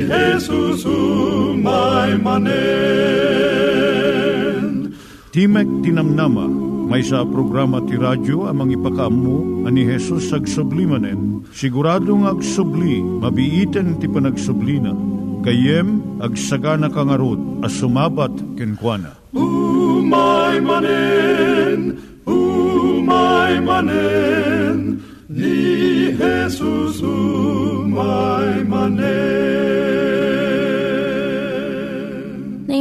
Jesus manen Timek Tinamnama, may sa programa ti radyo amang ipakaammo ani Hesus ag sublimanen. Siguradong ag subli, mabiiten ti panagsublina. Kayem ag sagana kangarot as sumabat kenkwana. Umay manen, umay manen, ni Jesus umay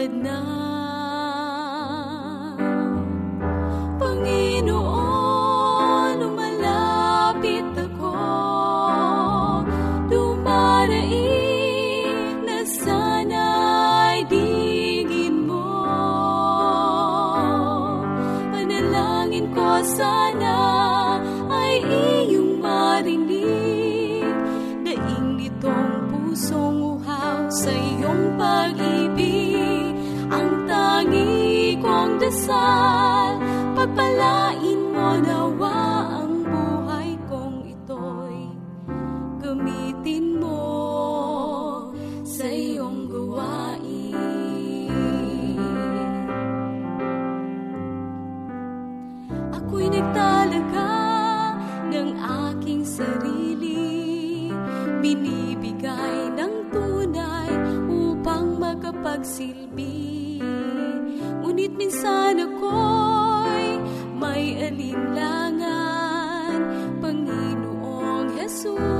Matupad na sarili. Binibigay ng tunay upang magkapagsilbi Ngunit minsan ako'y may alinlangan. Panginoong Jesus,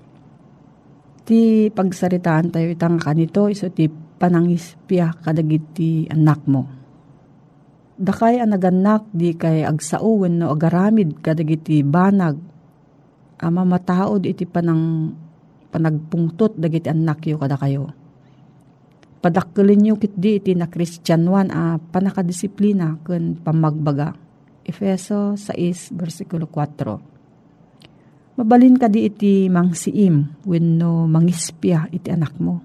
Ti pagsaritaan tayo itang kanito iso ti panangispya kadagiti anak mo. Dakay ang naganak di kay agsauen no agaramid kadagiti banag. Ama mataod iti panang panagpungtot dagiti anak yo kada kayo. Padakkelin nyo kit di iti na Kristyanuan a panakadisiplina ken pamagbaga. Efeso 6 versikulo 4. Mabalin ka di iti mangsiim wenno mangispya iti anak mo.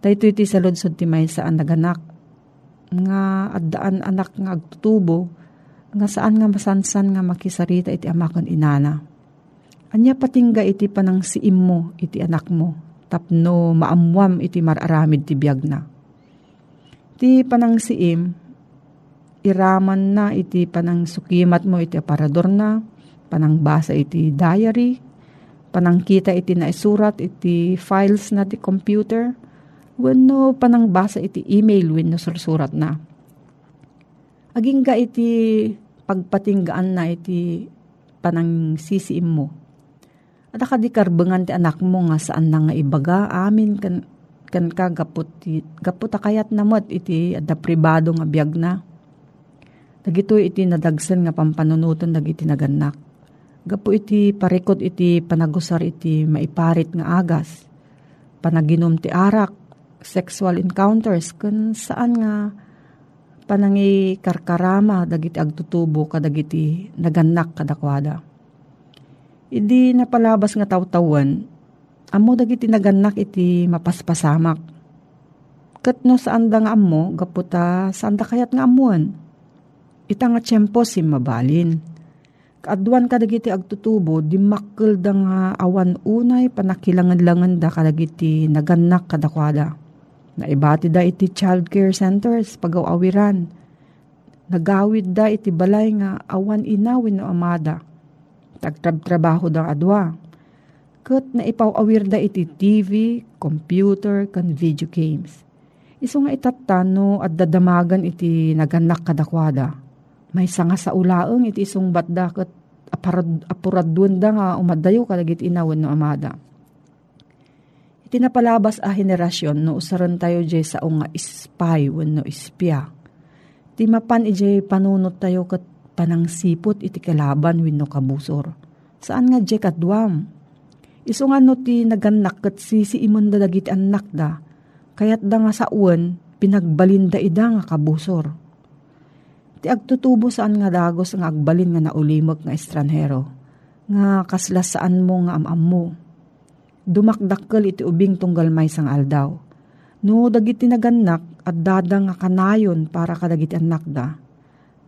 Dahito iti saludsod ti may saan naganak nga addaan anak nga agtutubo nga saan nga masansan nga makisarita iti amakon inana. Anya patingga iti panang siim mo iti anak mo tapno maamwam iti mararamid ti biyag na. Ti panang iraman na iti panang sukimat mo iti aparador na, panang basa iti diary, panang kita iti naisurat iti files na ti computer, wenno panang basa iti email wenno sursurat na. Aging ga iti pagpatinggaan na iti panang sisiim mo at akadi karbengan ti anak mo nga saan na nga ibaga amin kan kan ka gapot gapot akayat namot iti adda pribado nga biag na. Dagito iti nadagsen nga pampanunuton dagiti naganak. Gapo iti parikot iti panagusar iti maiparit nga agas. Panaginom ti arak, sexual encounters kun saan nga panangi karkarama dagiti agtutubo kadagiti naganak kadakwada Idi napalabas nga tawtawan, amo dagiti naganak iti mapaspasamak. Kat no saan da nga amo, gaputa saan da kayat nga amuan. Ita nga tiyempo si mabalin. Kaadwan ka dagiti agtutubo, di makkel da nga awan unay panakilangan-langan da kadagiti naganak kadakwada. Naibati da iti child care centers pagawawiran. Nagawid da iti balay nga awan inawin no amada tagtrab-trabaho da adwa. Kat na ipawawir da iti TV, computer, kan video games. Iso nga itatano at dadamagan iti naganak kadakwada. May sanga sa ulaeng iti isong batda kat apuradun da nga umadayo kalagit inawan no amada. Iti napalabas a henerasyon no usaran tayo jay sa nga spy when no ispya. Ti mapan ijay panunot tayo kat panang sipot iti kalaban wenno kabusor. Saan nga jay kadwam? Iso nga no ti naganak kat sisi imon da dagiti anak da, kayat da nga sa uwan, pinagbalinda ida nga kabusor. Ti agtutubo saan nga dagos nga agbalin nga naulimog nga estranhero, nga kaslas saan mo nga amam mo. Dumakdakkel iti ubing tunggal may sang aldaw. No dagiti naganak at dada nga kanayon para kadagiti anak da,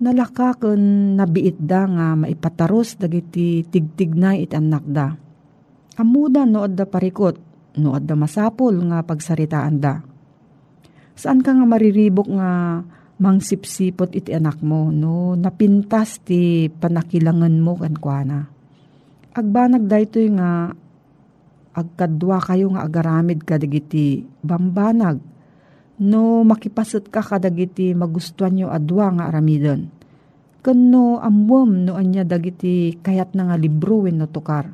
nalaka kun nabiit da nga maipataros dagiti tigtignay it anak da. Amuda no adda parikot, no adda masapol nga pagsaritaan da. Saan ka nga mariribok nga mangsipsipot iti anak mo no napintas ti panakilangan mo kan kuana. Agbanag daytoy nga agkadwa kayo nga agaramid kadagiti bambanag no makipasat ka kadagiti magustuhan nyo adwa nga aramidon. Kano amwam no anya dagiti kayat na nga libro wen no tukar.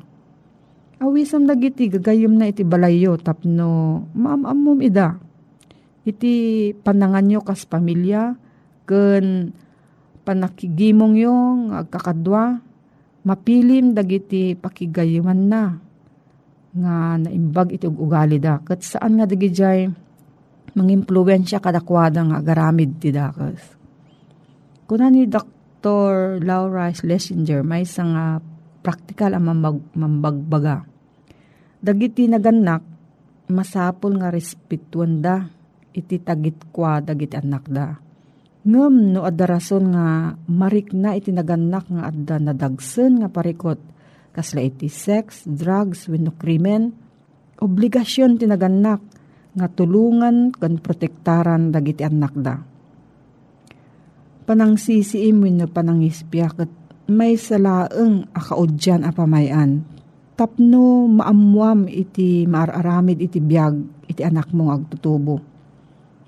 Awisam dagiti gagayom na iti balayo tapno maamamom ida. Iti panangan nyo kas pamilya ken panakigimong yung agkakadwa mapilim dagiti pakigayuman na nga naimbag iti ugali da. Kat saan nga dagiti mangimpluwensya kadakwada nga agaramid ti dakas. Kuna ni Dr. Laura Schlesinger may isang uh, praktikal ang mamag, mambagbaga. Dagiti naganak, masapol nga respetuan da, iti tagit kwa dagiti anak da. Ngem no adarason nga marik na iti naganak nga adda nadagsen nga parikot kasla iti sex, drugs, wenno krimen, obligasyon tinaganak nga tulungan kan protektaran dagiti anak da. Panangsisiim wenno panangispya ket may salaeng akaudyan a pamayan. Tapno maamwam iti maararamid iti biyag iti anak mong agtutubo.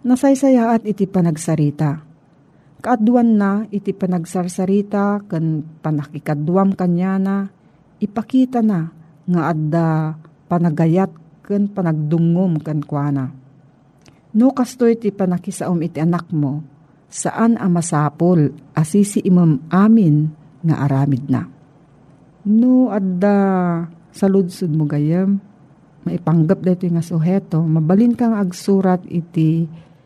Nasaysayaat iti panagsarita. Kaadwan na iti panagsarsarita kan panakikadwam kanyana ipakita na nga adda panagayat ken panagdungom ken kuana. No kasto iti panakisaom iti anak mo, saan ang masapol asisi imam amin nga aramid na. No adda sa ludsud mo gayam, maipanggap dito nga suheto, mabalin kang agsurat iti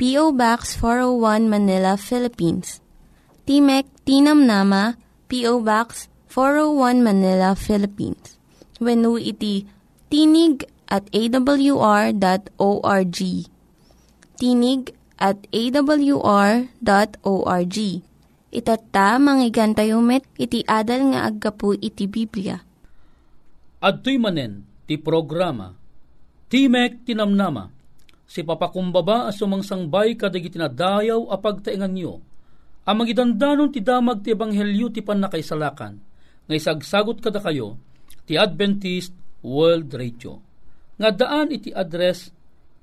P.O. Box 401 Manila, Philippines. Timek Tinam Nama, P.O. Box 401 Manila, Philippines. When iti tinig at awr.org. Tinig at awr.org. Itatta, manggigan tayo met, iti adal nga aggapu iti Biblia. At manen, ti programa, Timek Tinamnama, si papakumbaba sumangsangbay kadag itinadayaw a pagtaingan nyo, ang magidandanon ti damag ti ebanghelyo ti panakaisalakan, nga isagsagot kada kayo, ti Adventist World Radio. Nga daan iti address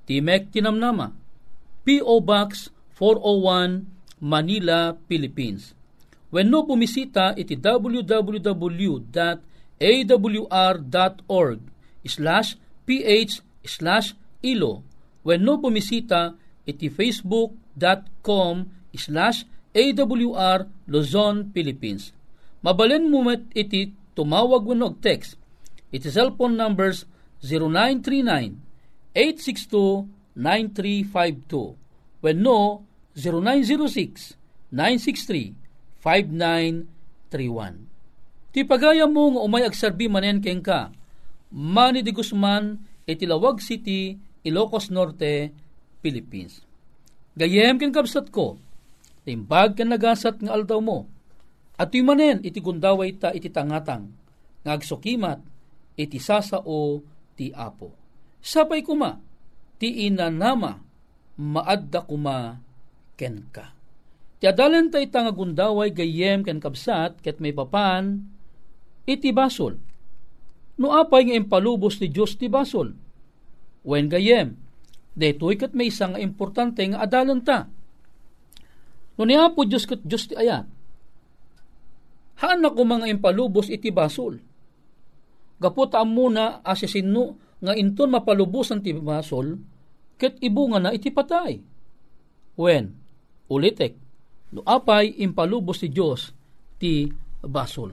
Timek Tinamnama, P.O. Box 401 Manila, Philippines. When no bumisita iti www.awr.org slash ph slash ilo. When no bumisita iti facebook.com slash awr Luzon, Philippines. Mabalen mo met iti tumawag wenog text Iti cellphone numbers 0939-862-9352 when no 0906-963-5931. Ti pagaya mo nga umay agsarbi manen keng ka, Manny de Guzman, Itilawag City, Ilocos Norte, Philippines. Gayem ken kapsat ko, timbag ken nagasat nga aldaw mo, at manen iti gundaway ta iti tangatang, ngagsukimat, iti sasao ti apo. Sapay kuma, ti inanama, maadda kuma ken ka. Ti adalan tay tangagundaway gayem ken kabsat ket may papan, iti basol. No apay nga impalubos ti Diyos ti basol. Wen gayem, detoy kat may isang importante nga adalan ta. No niya po Diyos kat Diyos ti ayat. Haan na ko mga impalubos iti basol Gaputa muna asesino nga inton mapalubusan ti basol, ket ibunga na iti patay. When, ulitek, no apay impalubos ti Diyos ti basol.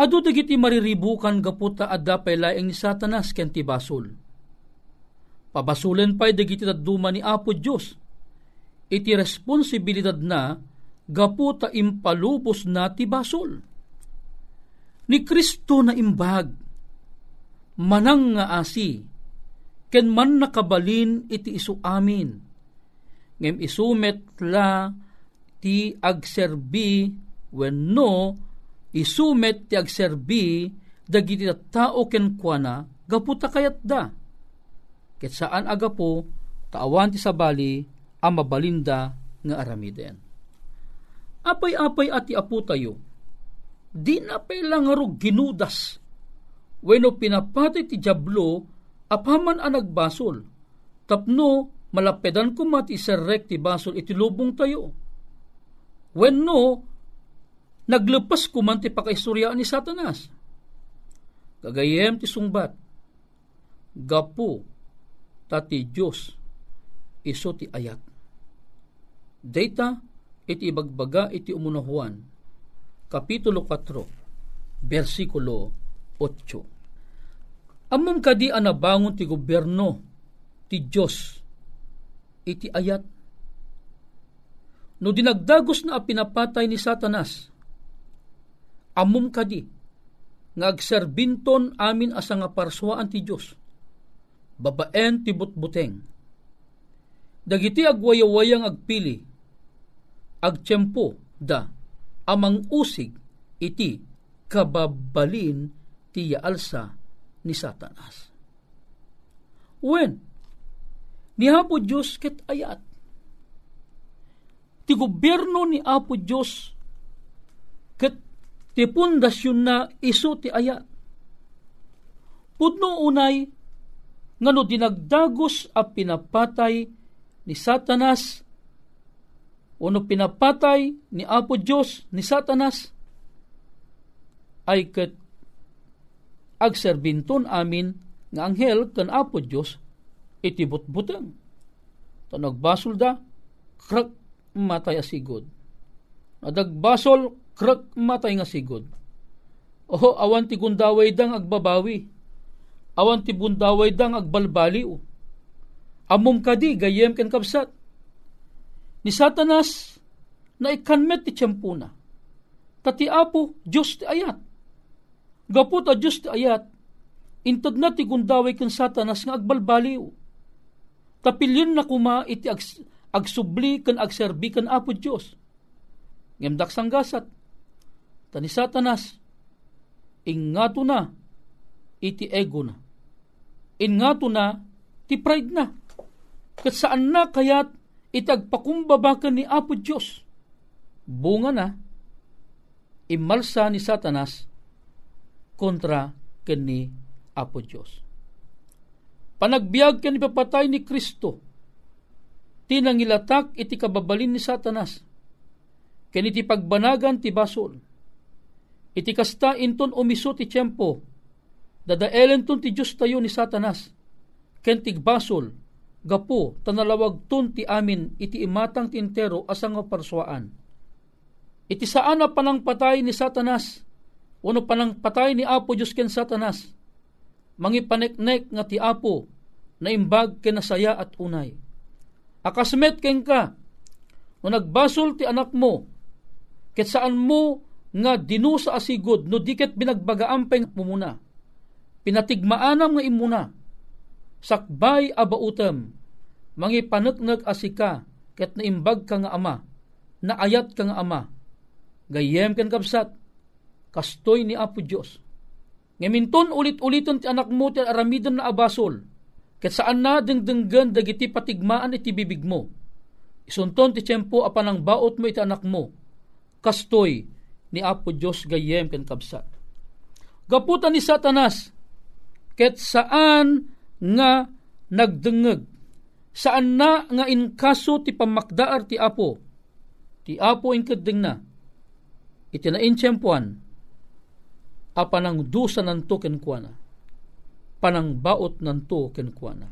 Ado dagiti mariribukan gaputa adda pay laeng ni Satanas ken ti basol. Pabasulen pay dagiti taduma ni Apo Diyos. Iti responsibilidad na gaputa impalubos na ti basol ni Kristo na imbag, manang nga asi, ken man nakabalin iti isu amin, ngem isumet la ti agserbi when no isumet ti agserbi dagiti tao ken kuana gaputa kayat da. Ket saan agapo taawan ti sabali ang mabalinda nga aramiden. Apay-apay ati apo tayo, di na lang arog ginudas. Weno pinapati ti jablo, apaman ang nagbasol. Tapno, malapedan ko mati serrek ti basol iti lubong tayo. When no, naglepas ko man ti pakaistoryaan ni Satanas. Kagayem ti sungbat, gapu tati Diyos iso ti ayat. Data iti ibagbaga iti umunahuan, Kapitulo 4, versikulo 8. Amom kadi anabangon ti gobyerno ti Diyos iti ayat. No dinagdagos na pinapatay ni Satanas, amom kadi nga agserbinton amin asa nga parswaan ti Dios babaen ti butbuteng dagiti agwayawayang agpili agtiyempo da amang usig iti kababalin ti yaalsa ni Satanas. When? Ni Apo Diyos ket ayat. Ti gobyerno ni Apo Diyos ket ti pundasyon na iso ti ayat. Pudno unay, nga no dinagdagos a pinapatay ni Satanas o no pinapatay ni Apo Diyos ni Satanas ay ket agserbinton amin nga anghel kan Apo Diyos iti butbuteng. Ta nagbasol da, krak matay asigod. Nadagbasol, krak matay nga sigod. Oho, awan ti gundaway dang agbabawi. Awan ti bundaway dang agbalbaliw. Amom kadi gayem ken kapsat. Ni Satanas na ikanmet ti tiyempuna. Tati apo, Diyos ti ayat. Gapot a Diyos ti ayat, intad na ti gundaway ken Satanas nga agbalbaliw. Tapilyon na kuma iti ag, agsubli ken agserbi ken apo Diyos. Ngemdak sanggasat, tani satanas, ingato na, iti ego na. Ingato na, ti pride na. Kat saan na kayat itagpakumbabakan ni Apo Diyos. Bunga na, imalsa ni satanas kontra kani Apo Diyos. Panagbiag ken ipapatay ni Kristo, tinangilatak iti kababalin ni satanas, ken iti pagbanagan ti basol, iti kasta inton umiso ti tiyempo, dadaelen ton ti Diyos tayo ni Satanas, ken tigbasol, gapo, tanalawag ton ti amin, iti imatang ti intero asang nga parswaan. Iti saan na panang patay ni Satanas, uno panang patay ni Apo Diyos ken Satanas, mangipaneknek nga ti Apo, na imbag ken nasaya at unay. Akasmet ken ka, no nagbasol ti anak mo, ket saan mo nga dinusa asigod no diket binagbagaampeng mumuna. Pinatigmaanam nga imuna. Sakbay abautem, mangi panekneg asika ket naimbag ka nga ama, naayat ka nga ama. Gayem ken kapsat, kastoy ni Apo Dios. Ngaminton ulit-uliton ti anak mo ti aramidon na abasol, ket saan na dengdenggen dagiti patigmaan iti bibig mo. Isunton ti tiyempo apan ang baot mo iti anak mo, kastoy ni Apo Diyos gayem ken kabsat. Gaputan ni Satanas, ket saan nga nagdengeg, saan na nga inkaso ti pamakdaar ti Apo, ti Apo inkadeng na, iti na intyempuan, apan ang dusa nanto ken kuana, panang baot nanto ken kuana.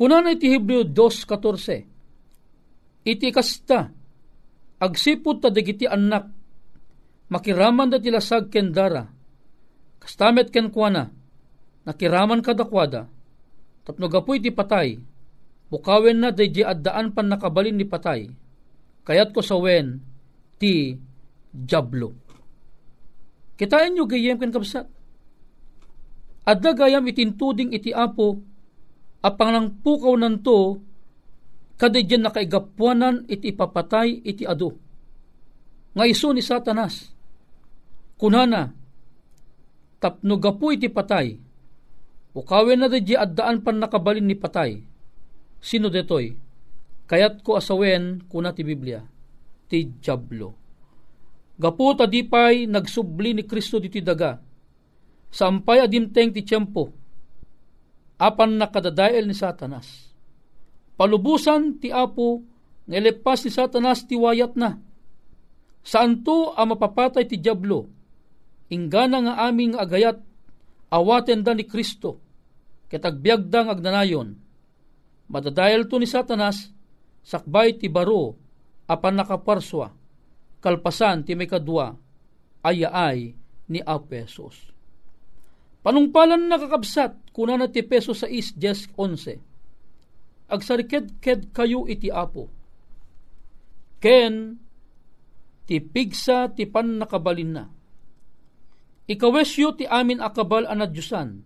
Kunan iti Hebreo 2.14, iti kasta, agsipod ta dagiti anak. Makiraman da tilasag ken dara kastamet ken kuana nakiraman kadakwada tapno gapoy ti patay bukawen na day addaan pan nakabalin ni patay. Kayat ko sawen ti jablo. Kitain nyo gayem ken kapsat adda gayam itintuding iti apo apang nang pukaw nanto kada dyan nakaigapuanan iti ipapatay iti ado. Nga iso ni satanas, kunana, tapno gapu iti patay, ukawin na di addaan pan nakabalin ni patay. Sino detoy? Kayat ko asawen kuna ti Biblia, ti Diablo. Gapu tadipay nagsubli ni Kristo diti daga, sampay adimteng ti tiyempo, apan nakadadael ni satanas palubusan ti Apo ngelepas ni satanas ti wayat na. Saan ang mapapatay ti Diablo? Ingana nga aming agayat awaten da ni Kristo, kitagbiag da agnanayon. Madadayal to ni satanas, sakbay ti baro, apan nakaparswa, kalpasan ti may kadwa, ayaay ni Apesos. Panungpalan nakakabsat, kuna na ti peso sa is, 10, 11. Agsariked-ked kayo iti apo. Ken, ti pigsa ti pan nakabalin na. Ikawesyo ti amin akabal anadyusan.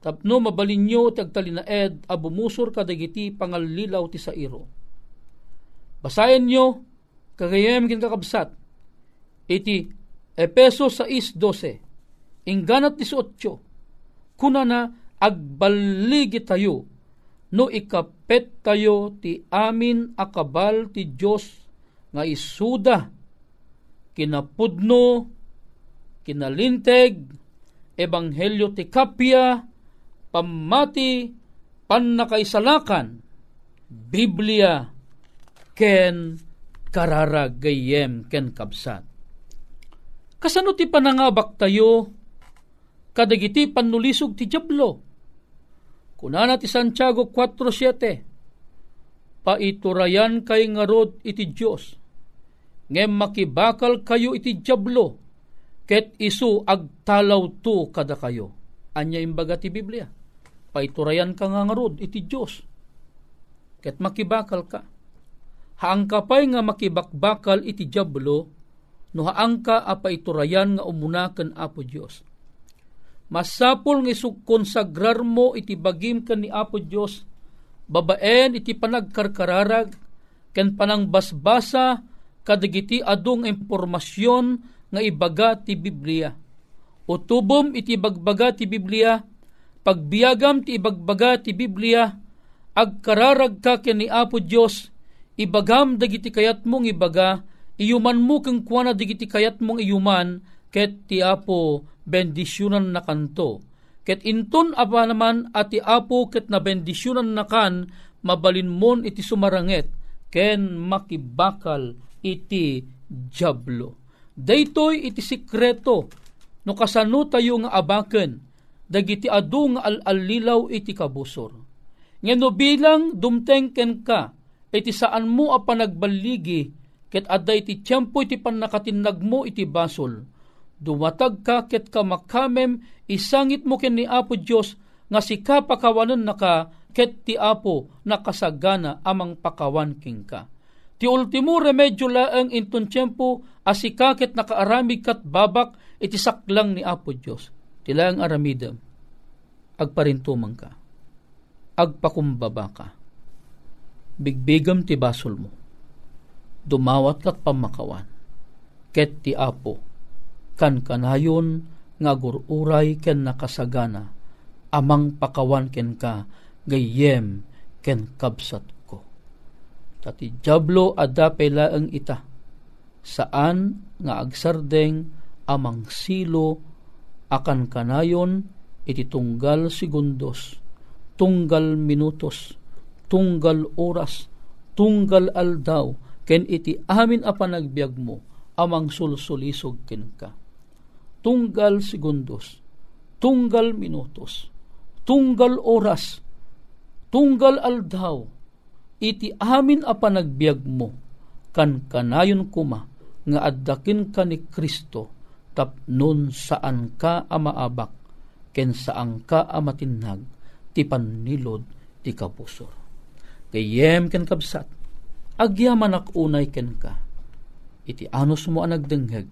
Tapno mabalinyo ti agtalinaed a bumusor kadagiti pangalilaw ti sairo. Basayan nyo, kagayem kakabsat, iti Epeso 6.12 Ingganat 18 Kuna na agbaligi tayo no ikapet tayo ti amin akabal ti Diyos nga isuda kinapudno kinalinteg ebanghelyo ti kapya pamati pannakaisalakan Biblia ken kararagayem ken kabsat. Kasano ti panangabak tayo, kadagiti panulisog ti Diablo. Kunana ti Santiago 4.7 Paiturayan kay ngarod iti Diyos, ngem makibakal kayo iti Diablo, ket isu agtalaw to kada kayo. Anya imbaga ti Biblia. Paiturayan ka nga ngarod iti Diyos, ket makibakal ka. Haang kapay nga makibakbakal iti Diablo, no haangka apa iturayan nga umuna ken Apo Dios. Masapol nga konsagrar mo iti bagim ken ni Apo Dios babaen iti panagkarkararag ken panangbasbasa kadagiti adung impormasyon nga ibaga ti Biblia. O tubom iti bagbaga ti Biblia, pagbiagam ti ibagbaga ti Biblia, agkararag ka ken ni Apo Dios, ibagam dagiti kayat mong ibaga, iyuman mo keng kuana digiti kayat mong iyuman ket ti apo bendisyonan na kanto. Ket inton apa naman at ti apo ket na bendisyonan na kan mabalin mon iti sumaranget ken makibakal iti jablo. Daytoy iti sikreto no kasano tayo nga abaken dagiti adu nga al-alilaw iti kabusor. Ngeno bilang dumteng ken ka iti saan mo a panagbaligi ket adday ti tiyempo iti pannakatinag mo iti basol. Dumatag ka ket ka makamem isangit mo ken ni Apo Dios nga sika pakawanan naka ket ti Apo nakasagana amang pakawan king ka. Ti ultimo remedyo laeng inton tiyempo asika ket nakaaramig kat babak iti saklang ni Apo Dios. Ti laeng aramidem agparintumang ka. Agpakumbaba ka. Bigbigam ti basol mo dumawat kat pamakawan. Ket ti apo, kan kanayon nga gururay ken nakasagana, amang pakawan ken ka, gayem ken kabsat. Tati jablo adda ang ita, saan nga agsardeng amang silo akan kanayon iti tunggal segundos, tunggal minutos, tunggal oras, tunggal aldaw, ken iti amin a panagbiag mo amang sulsulisog ken ka. Tunggal segundos, tunggal minutos, tunggal oras, tunggal aldaw, iti amin a panagbiag mo, kan kanayon kuma, nga addakin ka ni Kristo, tapnon saan ka amaabak, ken saan ka amatinag, ti panilod ti kapusor. Kayem ken kabsat, agyaman unay ken ka. Iti anos mo ang nagdengheg.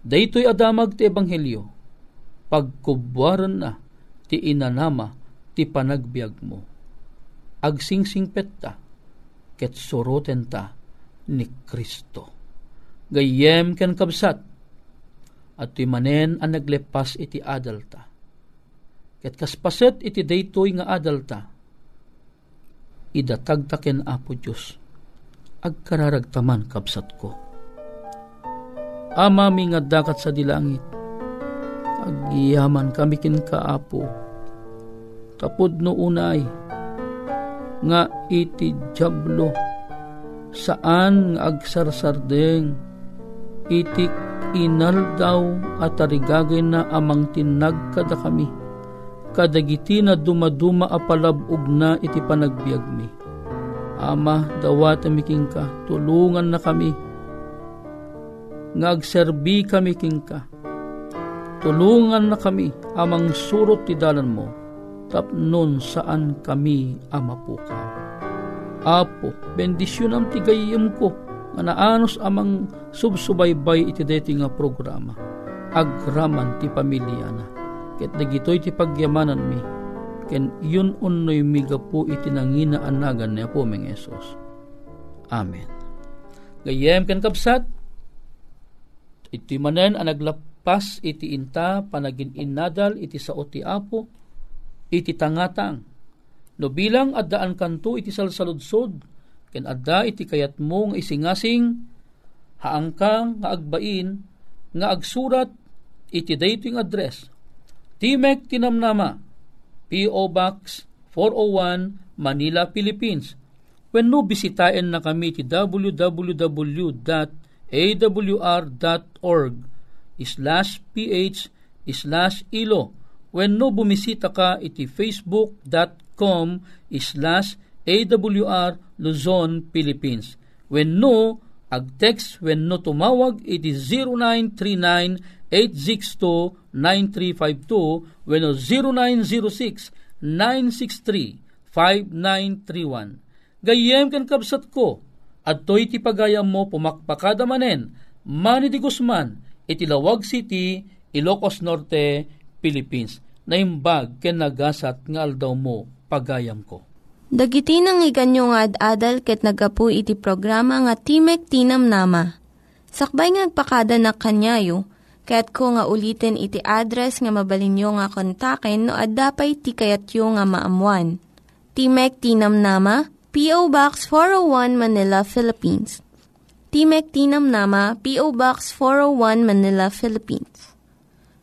Daytoy adamag ti ebanghelyo. Pagkubwaran na ti inanama ti panagbiag mo. Agsingsing petta ket soroten ta ni Kristo. Gayem ken kabsat at manen ang naglepas iti adalta. Ket kaspaset iti daytoy nga adalta idatag taken apo Diyos agkararagtaman kapsat ko. Ama mi nga dakat sa dilangit, agyaman kami kin kaapo, tapod no unay, nga iti jablo, saan nga agsarsardeng itik inaldaw at tarigagay na amang tinag kada kami kadagiti na dumaduma apalabog na iti panagbiag mi. Ama, dawat amiking ka, tulungan na kami. Ngagserbi kami king ka. Tulungan na kami amang surot ti dalan mo, tapnon saan kami ama po ka. Apo, bendisyon ang tigayim ko, nga naanos amang subsubaybay iti deti nga programa. Agraman ti pamilya na ket dagitoy ti pagyamanan mi ken yun unnoy miga po iti nangina anagan ni Apo Meng Esos. Amen. Gayem ken kapsat iti manen ang iti inta panagin inadal iti sao ti Apo iti tangatang no bilang addaan kanto iti salsaludsod ken adda iti kayat mo nga isingasing haangkang nga agbain nga agsurat iti dating address Timek Tinamnama, P.O. Box 401, Manila, Philippines. When no bisitahin na kami ti www.awr.org slash ph slash ilo. When no bumisita ka iti facebook.com slash awr Luzon, Philippines. When no, ag-text when no tumawag iti 0939 862-9352 weno 0906-963-5931. Gayem kan kabsat ko, at to'y ti pagayam mo pumakpakada manen, Manny Guzman, itilawag City, Ilocos Norte, Philippines. Naimbag ken nagasat nga aldaw mo pagayam ko. Dagiti nang iganyo nga ad-adal ket nagapu iti programa nga Timek Tinam Nama. Sakbay ngagpakada na kanyayo, Kaya't ko nga ulitin iti address nga mabalinyo nga kontaken no ad-dapay ti kayatyo nga maamuan. Timek Tinam Nama, P.O. Box 401 Manila, Philippines. Timek Tinam Nama, P.O. Box 401 Manila, Philippines.